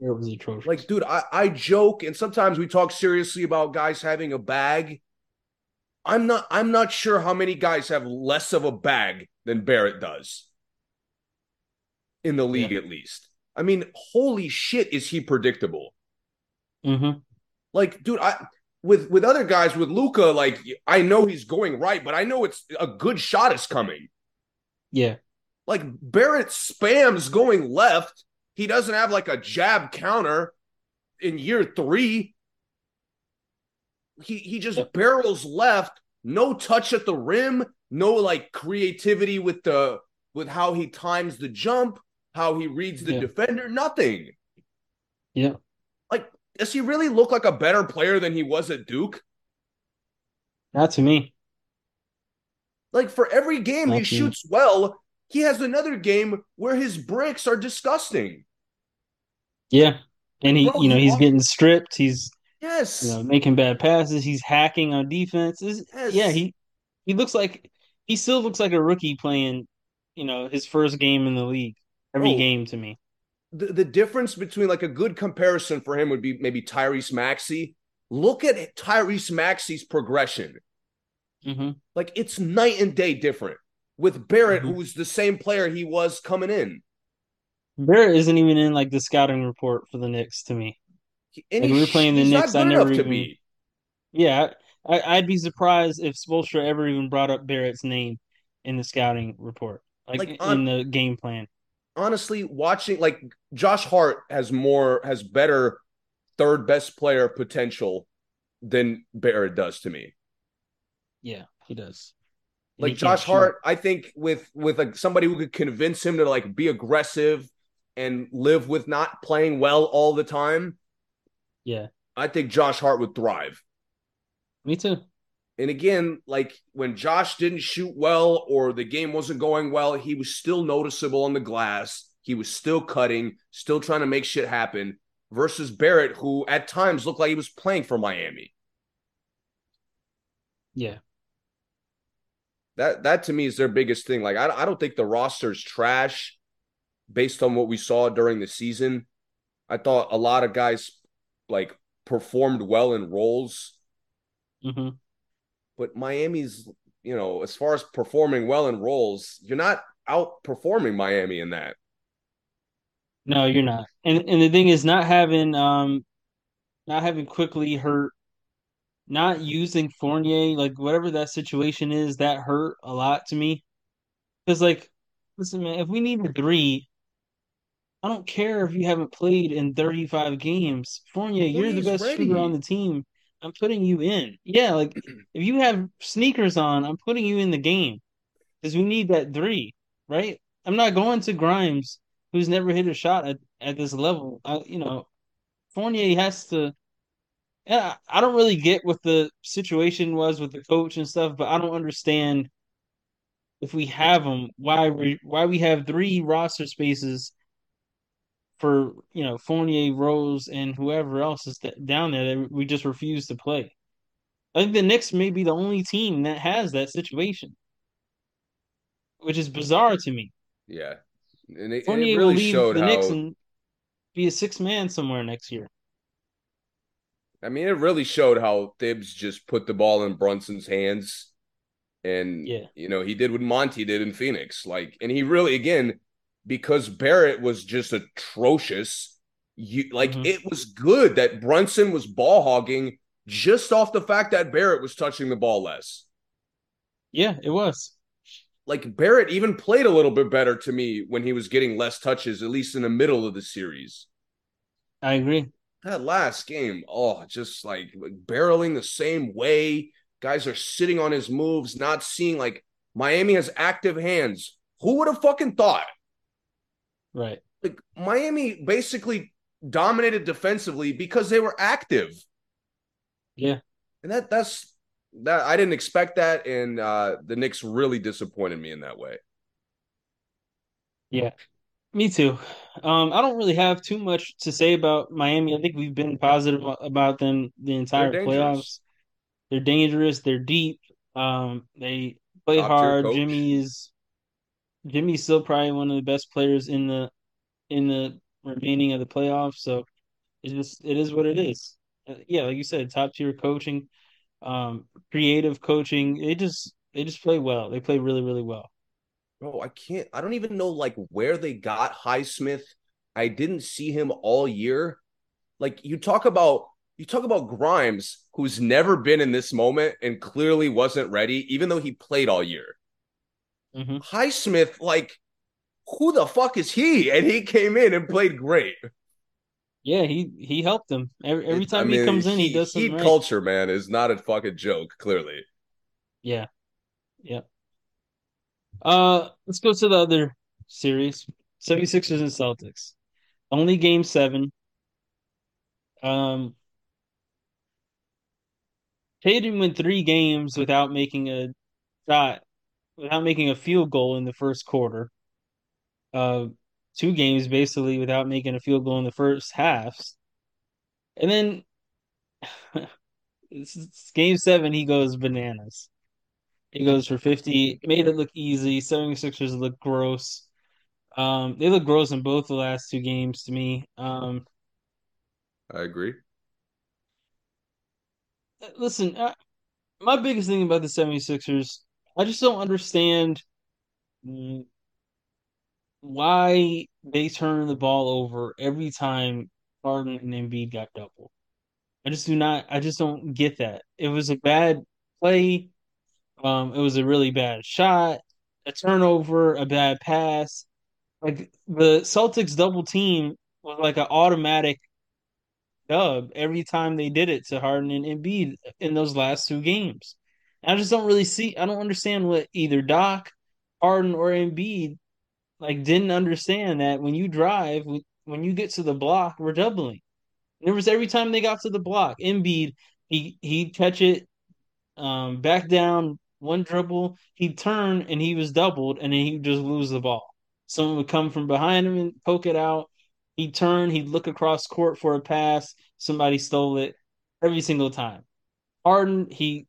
Barrett was atrocious. Like, dude, I, I joke, and sometimes we talk seriously about guys having a bag. I'm not I'm not sure how many guys have less of a bag than Barrett does in the league, yeah. at least. I mean, holy shit, is he predictable? Mm-hmm. Like, dude, I with with other guys with Luka, like I know he's going right, but I know it's a good shot is coming. Yeah. Like Barrett spams going left. He doesn't have like a jab counter in year three. He he just barrels left, no touch at the rim, no like creativity with the with how he times the jump, how he reads the yeah. defender, nothing. Yeah Like does he really look like a better player than he was at Duke? Not to me. Like for every game Not he shoots me. well, he has another game where his bricks are disgusting. Yeah. And he, Bro, you know, he's getting stripped. He's yes, you know, making bad passes. He's hacking on defense. Yes. Yeah, he he looks like he still looks like a rookie playing, you know, his first game in the league. Every game to me the, the difference between like a good comparison for him would be maybe Tyrese Maxey. Look at Tyrese Maxey's progression. Mm-hmm. Like it's night and day different with Barrett, mm-hmm. who's the same player he was coming in. Barrett isn't even in like the scouting report for the Knicks to me. And like, we were playing the Knicks. I never even. Be. Yeah, I, would be surprised if Spoelstra ever even brought up Barrett's name in the scouting report, like, like on, in the game plan honestly, watching like Josh Hart has more has better third best player potential than Barrett does to me. Yeah, he does. Like he Josh Hart, I think with with like somebody who could convince him to like be aggressive and live with not playing well all the time. Yeah. I think Josh Hart would thrive. Me too. And again, like when Josh didn't shoot well or the game wasn't going well, he was still noticeable on the glass. He was still cutting, still trying to make shit happen. Versus Barrett, who at times looked like he was playing for Miami. Yeah. That that to me is their biggest thing. Like I, I don't think the roster's trash based on what we saw during the season. I thought a lot of guys like performed well in roles. Mm-hmm. But Miami's, you know, as far as performing well in roles, you're not outperforming Miami in that. No, you're not. And and the thing is not having um not having Quickley hurt, not using Fournier, like whatever that situation is, that hurt a lot to me. Because like, listen, man, if we need a three, I don't care if you haven't played in 35 games. Fournier, you're the best ready. shooter on the team. I'm putting you in. Yeah, like if you have sneakers on, I'm putting you in the game because we need that three, right? I'm not going to Grimes, who's never hit a shot at, at this level. I, you know, Fournier has to. Yeah, I don't really get what the situation was with the coach and stuff, but I don't understand if we have them, why we why we have three roster spaces for you know Fournier, Rose, and whoever else is down there that we just refuse to play. I think the Knicks may be the only team that has that situation, which is bizarre to me. Yeah, and it, Fournier it really will leave showed the how... Knicks and be a six man somewhere next year. I mean, it really showed how Thibs just put the ball in Brunson's hands, and yeah. you know he did what Monty did in Phoenix. Like, and he really again because Barrett was just atrocious. You like mm-hmm. it was good that Brunson was ball hogging just off the fact that Barrett was touching the ball less. Yeah, it was. Like Barrett even played a little bit better to me when he was getting less touches, at least in the middle of the series. I agree. That last game, oh, just like barreling the same way. Guys are sitting on his moves, not seeing like Miami has active hands. Who would have fucking thought? Right. Like Miami basically dominated defensively because they were active. Yeah. And that that's that I didn't expect that and uh the Knicks really disappointed me in that way. Yeah. Me too. Um, I don't really have too much to say about Miami. I think we've been positive about them the entire playoffs. They're dangerous. They're deep. Um, they play Top hard. Jimmy is Jimmy's still probably one of the best players in the in the remaining of the playoffs. So it's just it is what it is. Uh, yeah, like you said, top tier coaching, um, creative coaching. They just they just play well. They play really really well. Bro, I can't. I don't even know like where they got Highsmith. I didn't see him all year. Like you talk about you talk about Grimes, who's never been in this moment and clearly wasn't ready, even though he played all year. Mm-hmm. Highsmith, like, who the fuck is he? And he came in and played great. Yeah, he he helped them every, every time I mean, he comes in. He, he does something. Heat right. culture, man, is not a fucking joke. Clearly. Yeah. Yeah. Uh, let's go to the other series: 76ers and Celtics. Only game seven. Um, Tatum went three games without making a shot without making a field goal in the first quarter. Uh, two games basically without making a field goal in the first halves. And then game seven, he goes bananas. He goes for 50, made it look easy. 76ers look gross. Um, they look gross in both the last two games to me. Um, I agree. Listen, I, my biggest thing about the 76ers I just don't understand why they turn the ball over every time Harden and Embiid got double. I just do not. I just don't get that. It was a bad play. Um, it was a really bad shot, a turnover, a bad pass. Like the Celtics double team was like an automatic dub every time they did it to Harden and Embiid in those last two games. I just don't really see. I don't understand what either Doc, Harden, or Embiid like didn't understand that when you drive, when you get to the block, we're doubling. There was every time they got to the block, Embiid he he'd catch it, um, back down one dribble, he'd turn and he was doubled, and then he'd just lose the ball. Someone would come from behind him and poke it out. He'd turn, he'd look across court for a pass. Somebody stole it every single time. Harden, he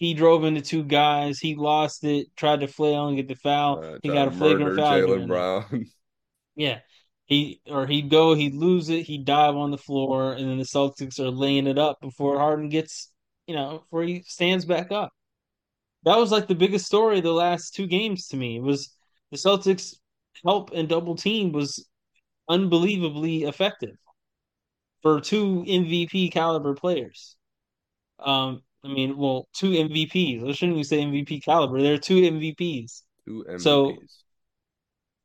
he drove into two guys. He lost it, tried to flail and get the foul. Uh, he got a flagrant foul. Jaylen Brown. yeah. He or he'd go, he'd lose it, he'd dive on the floor, and then the Celtics are laying it up before Harden gets, you know, before he stands back up. That was like the biggest story of the last two games to me. It was the Celtics help and double team was unbelievably effective for two MVP caliber players. Um, I mean, well, two MVPs. I shouldn't we say MVP caliber. There are two MVPs. Two MVPs. So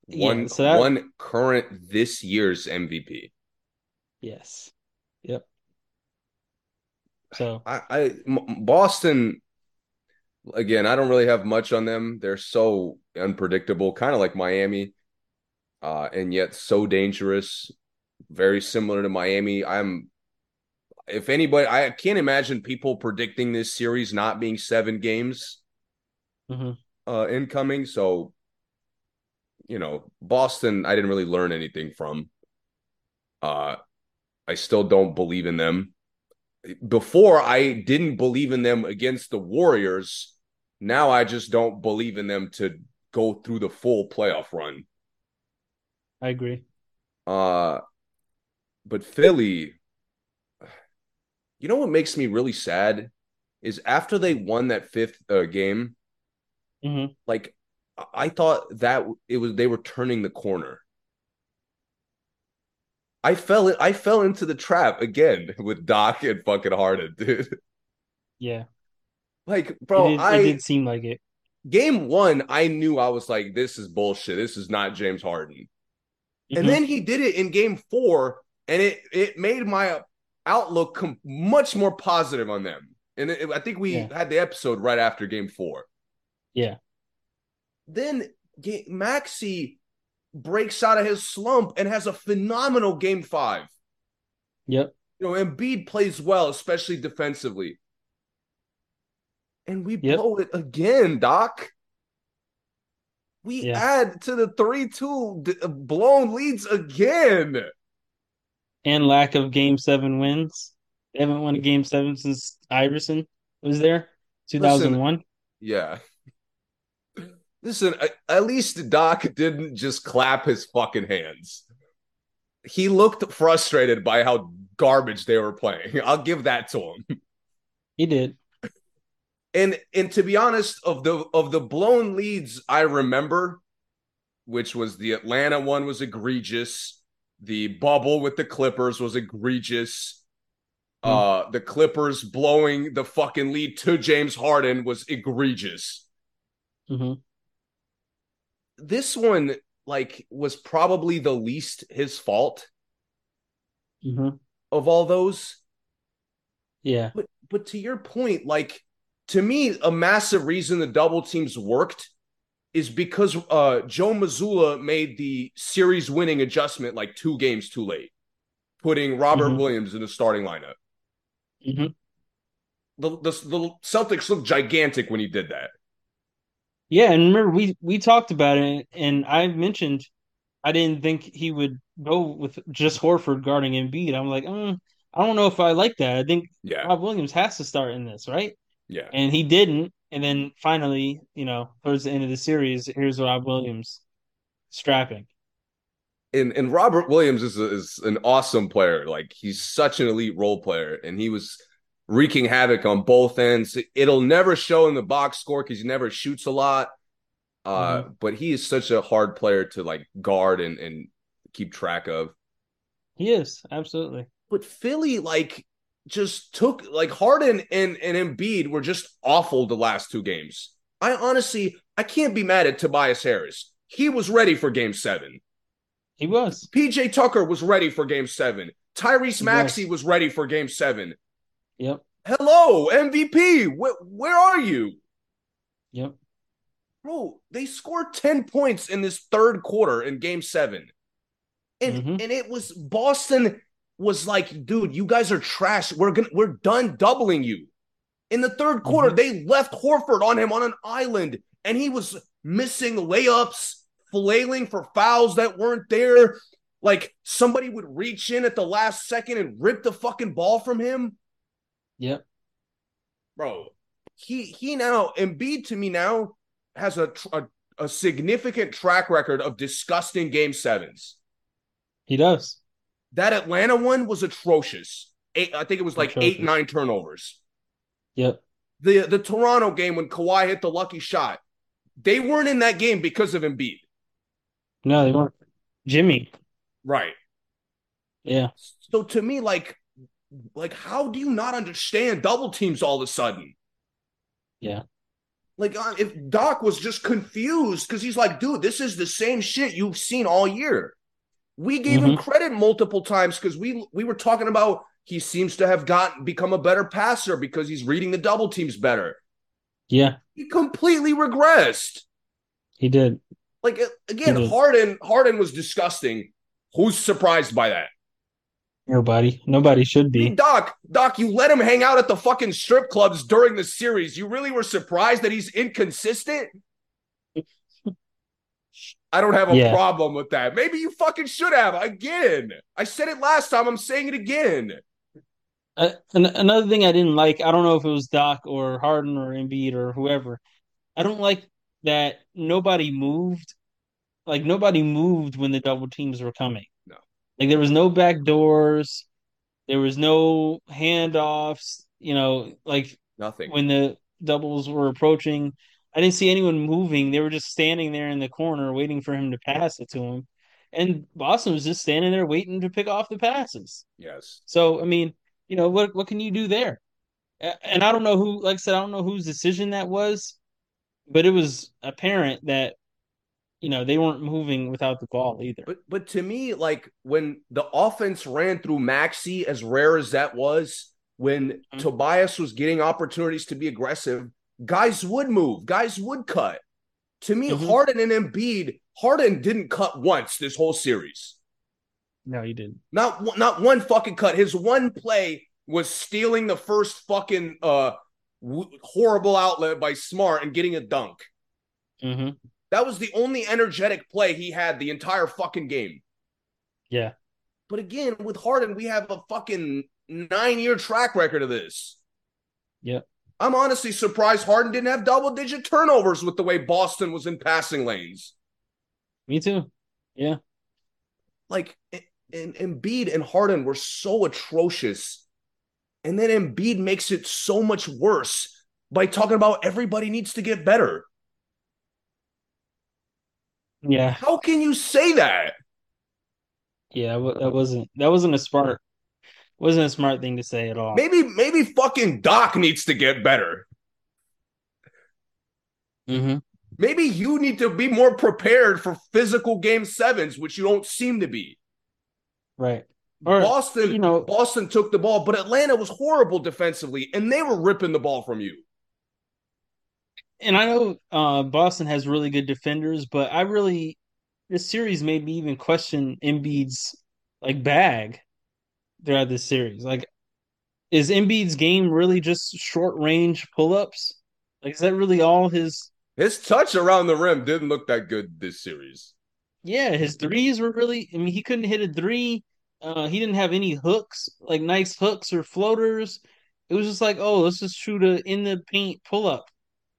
one yeah, so that, one current this year's MVP. Yes. Yep. So I, I Boston again, I don't really have much on them. They're so unpredictable, kind of like Miami, uh, and yet so dangerous. Very similar to Miami. I'm if anybody, I can't imagine people predicting this series not being seven games mm-hmm. uh, incoming. So, you know, Boston, I didn't really learn anything from. Uh, I still don't believe in them. Before, I didn't believe in them against the Warriors. Now, I just don't believe in them to go through the full playoff run. I agree. Uh, but Philly, you know what makes me really sad is after they won that fifth uh, game, mm-hmm. like I thought that it was they were turning the corner. I fell I fell into the trap again with Doc and fucking Harden, dude. Yeah. Like, bro, it did, I it did seem like it. Game one, I knew I was like, this is bullshit. This is not James Harden. Mm-hmm. And then he did it in game four, and it it made my outlook com- much more positive on them. And it, I think we yeah. had the episode right after game four. Yeah. Then Maxey breaks out of his slump and has a phenomenal game five. Yep. You know, Embiid plays well, especially defensively. And we yep. blow it again, Doc. We yeah. add to the 3 2 blown leads again. And lack of game seven wins. They haven't won a game seven since Iverson was there, 2001. yeah. Listen, at least Doc didn't just clap his fucking hands. He looked frustrated by how garbage they were playing. I'll give that to him. He did. And and to be honest, of the of the blown leads I remember, which was the Atlanta one was egregious. The bubble with the Clippers was egregious. Mm. Uh the Clippers blowing the fucking lead to James Harden was egregious. Mm-hmm this one like was probably the least his fault mm-hmm. of all those. Yeah. But but to your point, like to me, a massive reason the double teams worked is because uh Joe Mazzulla made the series winning adjustment like two games too late, putting Robert mm-hmm. Williams in the starting lineup. Mm-hmm. The, the the Celtics looked gigantic when he did that. Yeah, and remember we we talked about it, and I mentioned I didn't think he would go with just Horford guarding Embiid. I'm like, mm, I don't know if I like that. I think yeah. Rob Williams has to start in this, right? Yeah, and he didn't. And then finally, you know, towards the end of the series, here's Rob Williams strapping. And and Robert Williams is a, is an awesome player. Like he's such an elite role player, and he was wreaking havoc on both ends. It'll never show in the box score because he never shoots a lot. Uh, mm-hmm. but he is such a hard player to like guard and, and keep track of. He is, absolutely. But Philly, like, just took like Harden and, and Embiid were just awful the last two games. I honestly I can't be mad at Tobias Harris. He was ready for game seven. He was. PJ Tucker was ready for game seven. Tyrese Maxey was. was ready for game seven. Yep. Hello, MVP. Where, where are you? Yep. Bro, they scored 10 points in this third quarter in game seven. And mm-hmm. and it was Boston was like, dude, you guys are trash. We're gonna we're done doubling you. In the third quarter, mm-hmm. they left Horford on him on an island, and he was missing layups, flailing for fouls that weren't there. Like somebody would reach in at the last second and rip the fucking ball from him. Yep. Bro, he he now Embiid to me now has a, a a significant track record of disgusting game sevens. He does. That Atlanta one was atrocious. Eight, I think it was like atrocious. eight, nine turnovers. Yep. The the Toronto game when Kawhi hit the lucky shot, they weren't in that game because of Embiid. No, they weren't. Jimmy. Right. Yeah. So to me, like like how do you not understand double teams all of a sudden? Yeah. Like uh, if Doc was just confused because he's like, dude, this is the same shit you've seen all year. We gave mm-hmm. him credit multiple times because we we were talking about he seems to have gotten become a better passer because he's reading the double teams better. Yeah. He completely regressed. He did. Like again, Harden Harden was disgusting. Who's surprised by that? Nobody. Nobody should be. Doc, Doc, you let him hang out at the fucking strip clubs during the series. You really were surprised that he's inconsistent? I don't have a yeah. problem with that. Maybe you fucking should have. Again, I said it last time. I'm saying it again. Uh, another thing I didn't like, I don't know if it was Doc or Harden or Embiid or whoever. I don't like that nobody moved. Like nobody moved when the double teams were coming. No. Like there was no back doors, there was no handoffs. You know, like nothing when the doubles were approaching. I didn't see anyone moving. They were just standing there in the corner waiting for him to pass it to him. and Boston was just standing there waiting to pick off the passes. Yes. So I mean, you know what what can you do there? And I don't know who, like I said, I don't know whose decision that was, but it was apparent that you know they weren't moving without the ball either. But but to me, like when the offense ran through Maxey, as rare as that was, when mm-hmm. Tobias was getting opportunities to be aggressive, guys would move, guys would cut. To me, mm-hmm. Harden and Embiid, Harden didn't cut once this whole series. No, he didn't. Not not one fucking cut. His one play was stealing the first fucking uh w- horrible outlet by Smart and getting a dunk. Mm-hmm. That was the only energetic play he had the entire fucking game. Yeah. But again, with Harden, we have a fucking nine year track record of this. Yeah. I'm honestly surprised Harden didn't have double digit turnovers with the way Boston was in passing lanes. Me too. Yeah. Like, and Embiid and Harden were so atrocious. And then Embiid makes it so much worse by talking about everybody needs to get better. Yeah. How can you say that? Yeah, that wasn't that wasn't a smart wasn't a smart thing to say at all. Maybe maybe fucking Doc needs to get better. Mm-hmm. Maybe you need to be more prepared for physical game sevens, which you don't seem to be. Right. Or, Boston, you know, Boston took the ball, but Atlanta was horrible defensively, and they were ripping the ball from you. And I know uh, Boston has really good defenders, but I really this series made me even question Embiid's like bag throughout this series. Like, is Embiid's game really just short range pull ups? Like, is that really all his? His touch around the rim didn't look that good this series. Yeah, his threes were really. I mean, he couldn't hit a three. Uh, he didn't have any hooks, like nice hooks or floaters. It was just like, oh, let's just shoot a in the paint pull up,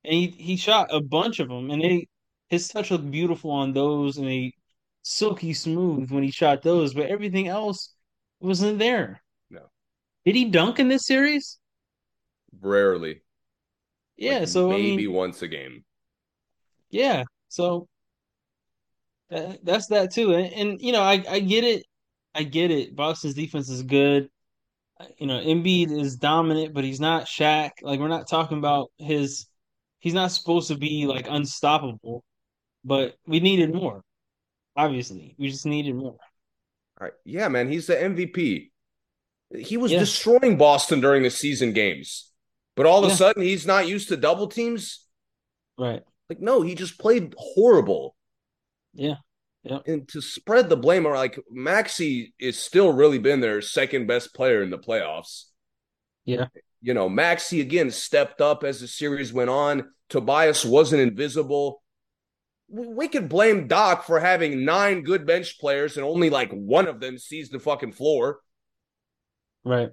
and he he shot a bunch of them, and they his touch looked beautiful on those, and he silky smooth when he shot those, but everything else wasn't there. No. Did he dunk in this series? Rarely. Yeah, like so maybe I mean, once a game. Yeah, so that, that's that too, and, and you know I I get it, I get it. Boston's defense is good. You know, Embiid is dominant, but he's not Shaq. Like we're not talking about his. He's not supposed to be like unstoppable, but we needed more. Obviously, we just needed more. All right. Yeah, man, he's the MVP. He was yeah. destroying Boston during the season games. But all of yeah. a sudden he's not used to double teams. Right. Like, no, he just played horrible. Yeah. Yeah. And to spread the blame, or like Maxey is still really been their second best player in the playoffs. Yeah. You know, Maxey again stepped up as the series went on. Tobias wasn't invisible we could blame Doc for having nine good bench players and only like one of them sees the fucking floor. Right.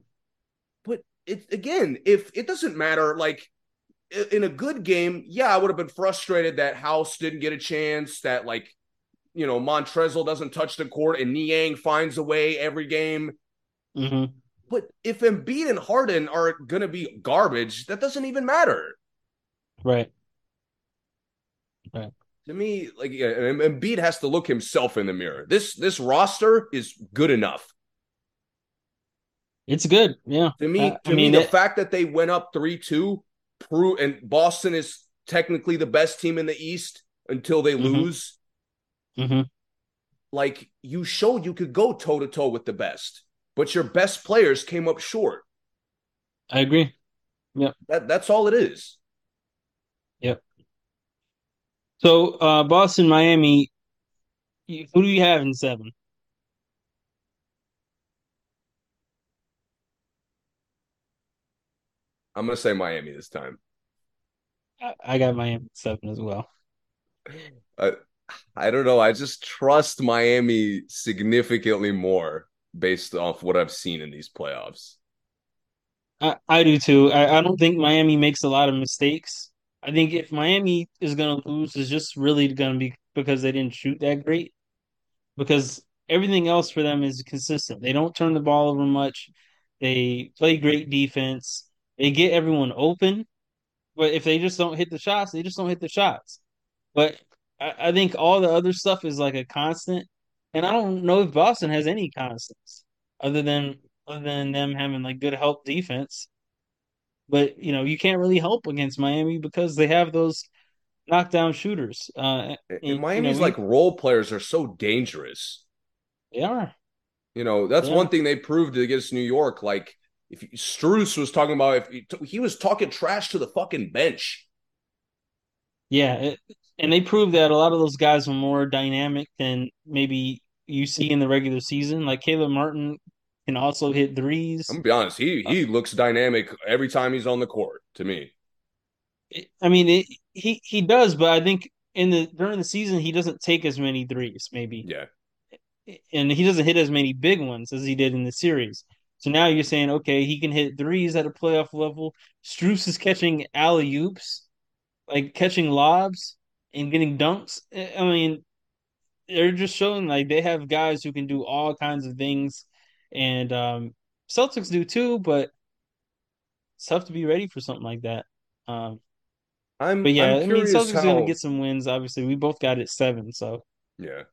But it again, if it doesn't matter, like in a good game, yeah, I would have been frustrated that House didn't get a chance, that like, you know, Montrezl doesn't touch the court and Niang finds a way every game. Mm-hmm. But if Embiid and Harden are going to be garbage, that doesn't even matter. Right. Right to me, like Embiid has to look himself in the mirror. This this roster is good enough. It's good, yeah. To me, uh, to I me, the fact that they went up three two, prove and Boston is technically the best team in the East until they mm-hmm. lose. Mm-hmm. Like you showed you could go toe to toe with the best, but your best players came up short. I agree. Yeah, that that's all it is. Yep. So uh, Boston, Miami. Who do you have in seven? I'm gonna say Miami this time. I, I got Miami seven as well. I, I don't know. I just trust Miami significantly more based off what I've seen in these playoffs. I, I do too. I, I don't think Miami makes a lot of mistakes. I think if Miami is going to lose, it's just really going to be because they didn't shoot that great. Because everything else for them is consistent. They don't turn the ball over much. They play great defense. They get everyone open. But if they just don't hit the shots, they just don't hit the shots. But I, I think all the other stuff is like a constant. and I don't know if Boston has any constants other than other than them having like good help defense. But you know, you can't really help against Miami because they have those knockdown shooters. Uh, And and, you know, Miami's like role players are so dangerous. they are. You know, that's Yeah. one thing they proved against New York. Like if Strus was talking about if he, he was talking trash to the fucking bench. Yeah, it, and they proved that a lot of those guys were more dynamic than maybe you see in the regular season. Like Caleb Martin can also hit threes. I'm gonna be honest, he Uh, he looks dynamic every time he's on the court to me. I mean, it, he he does, but I think in the during the season he doesn't take as many threes, maybe, Yeah. and he doesn't hit as many big ones as he did in the series. So now you're saying, okay, he can hit threes at a playoff level. Strus is catching alley oops, like catching lobs and getting dunks. I mean, they're just showing like they have guys who can do all kinds of things, and um, Celtics do too. But it's tough to be ready for something like that. Um, I'm but yeah, I'm I mean, Celtics are gonna get some wins. Obviously, we both got it seven. So yeah.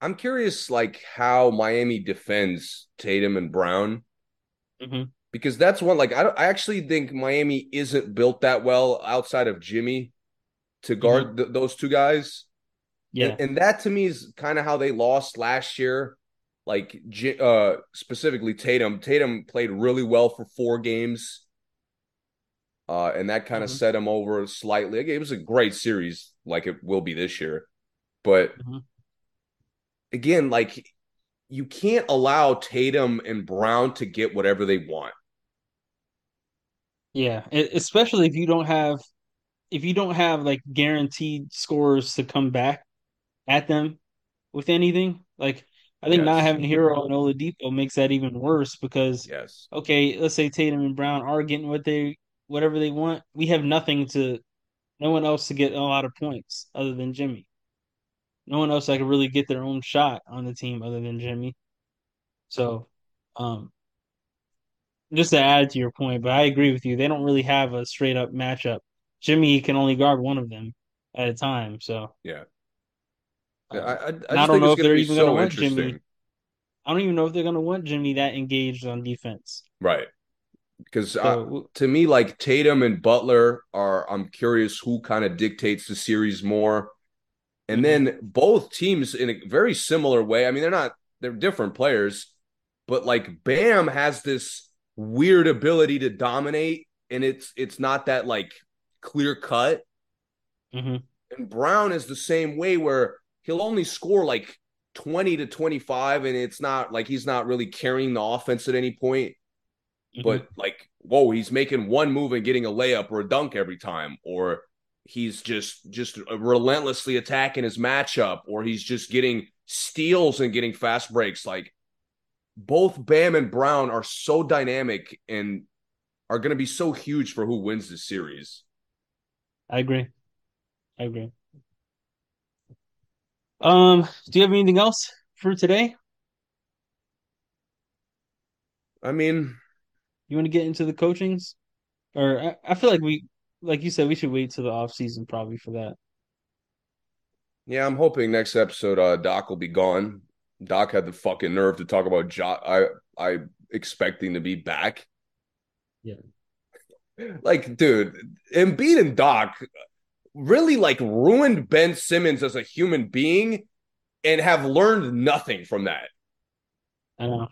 I'm curious like how Miami defends Tatum and Brown mhm. because that's one like I don't, I actually think Miami isn't built that well outside of Jimmy to guard th- those two guys. And, yeah, and that to me is kind of how they lost last year. Like uh specifically Tatum. Tatum played really well for four games. Uh, and that kind of Mhm. set him over slightly. It was a great series, like it will be this year. But Mhm. again, like you can't allow Tatum and Brown to get whatever they want. yeah. Especially if you don't have if you don't have like guaranteed scores to come back at them with anything. Like I think not Yes. having Herro and Oladipo makes that even worse because Yes. okay, let's say Tatum and Brown are getting what they whatever they want. We have nothing to no one else to get a lot of points other than Jimmy. No one else that could really get their own shot on the team other than Jimmy. So um just to add to your point, but I agree with you. They don't really have a straight up matchup. Jimmy can only guard one of them at a time. So Yeah. I, um, I, I don't know if they're even going to want Jimmy. I don't even know if they're going to want Jimmy that engaged on defense. Right. Because So to me, like Tatum and Butler are, I'm curious who kind of dictates the series more. And Mhm. then both teams in a very similar way. I mean, they're not, they're different players, but like Bam has this weird ability to dominate, and it's it's not that like clear cut. mhm. And Brown is the same way where he'll only score like 20 to 25, and it's not like he's not really carrying the offense at any point. Mhm. But like, whoa, he's making one move and getting a layup or a dunk every time, or he's just just relentlessly attacking his matchup, or he's just getting steals and getting fast breaks. Like both Bam and Brown are so dynamic and are going to be so huge for who wins this series. I agree. I agree. Um, do you have anything else for today? I mean, You want to get into the coachings? Or I, I feel like we, like you said, we should wait to the off season probably for that. yeah, I'm hoping next episode uh Doc will be gone. Doc had the fucking nerve to talk about jo- I I expecting to be back. Yeah. Like, dude, Embiid and Doc really like ruined Ben Simmons as a human being and have learned nothing from that. I know.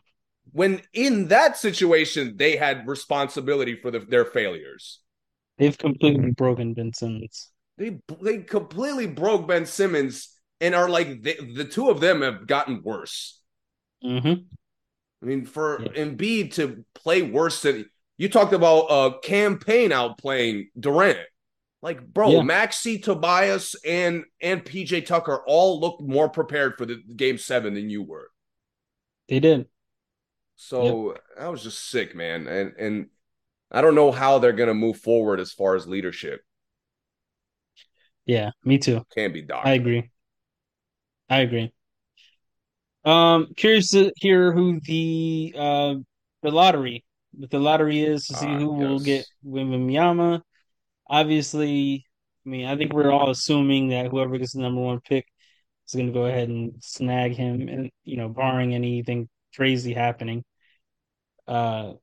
When in that situation, they had responsibility for the, their failures. They've completely broken Ben Simmons. They they completely broke Ben Simmons and are like they, the two of them have gotten worse. Mm-hmm. I mean, for Yeah. Embiid to play worse than you talked about a campaign outplaying Durant. Like, bro, Yeah. Maxey, Tobias, and and PJ Tucker all looked more prepared for the game seven than you were. They did. So I was just sick, man. And and I don't know how they're gonna move forward as far as leadership. Yeah, me too. Can't be Doc. I agree. I agree. Um, curious to hear who the uh the lottery, what the lottery is to see Ah, who will yes. get Wembanyama. Obviously, I mean, I think we're all assuming that whoever gets the number one pick is going to go ahead and snag him, and you know, barring anything crazy happening. Uh,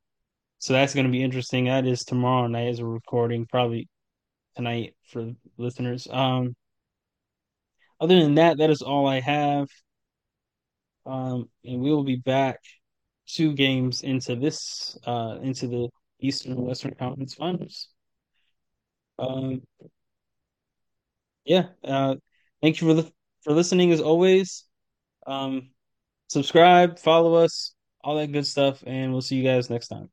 so that's going to be interesting. That is tomorrow night as we're recording, probably tonight for listeners. Um, other than that, that is all I have. Um, and we will be back two games into this, uh, into the Eastern and Western Conference Finals. Um, yeah. Uh, thank you for the for listening as always. Um, subscribe, follow us, all that good stuff, and we'll see you guys next time.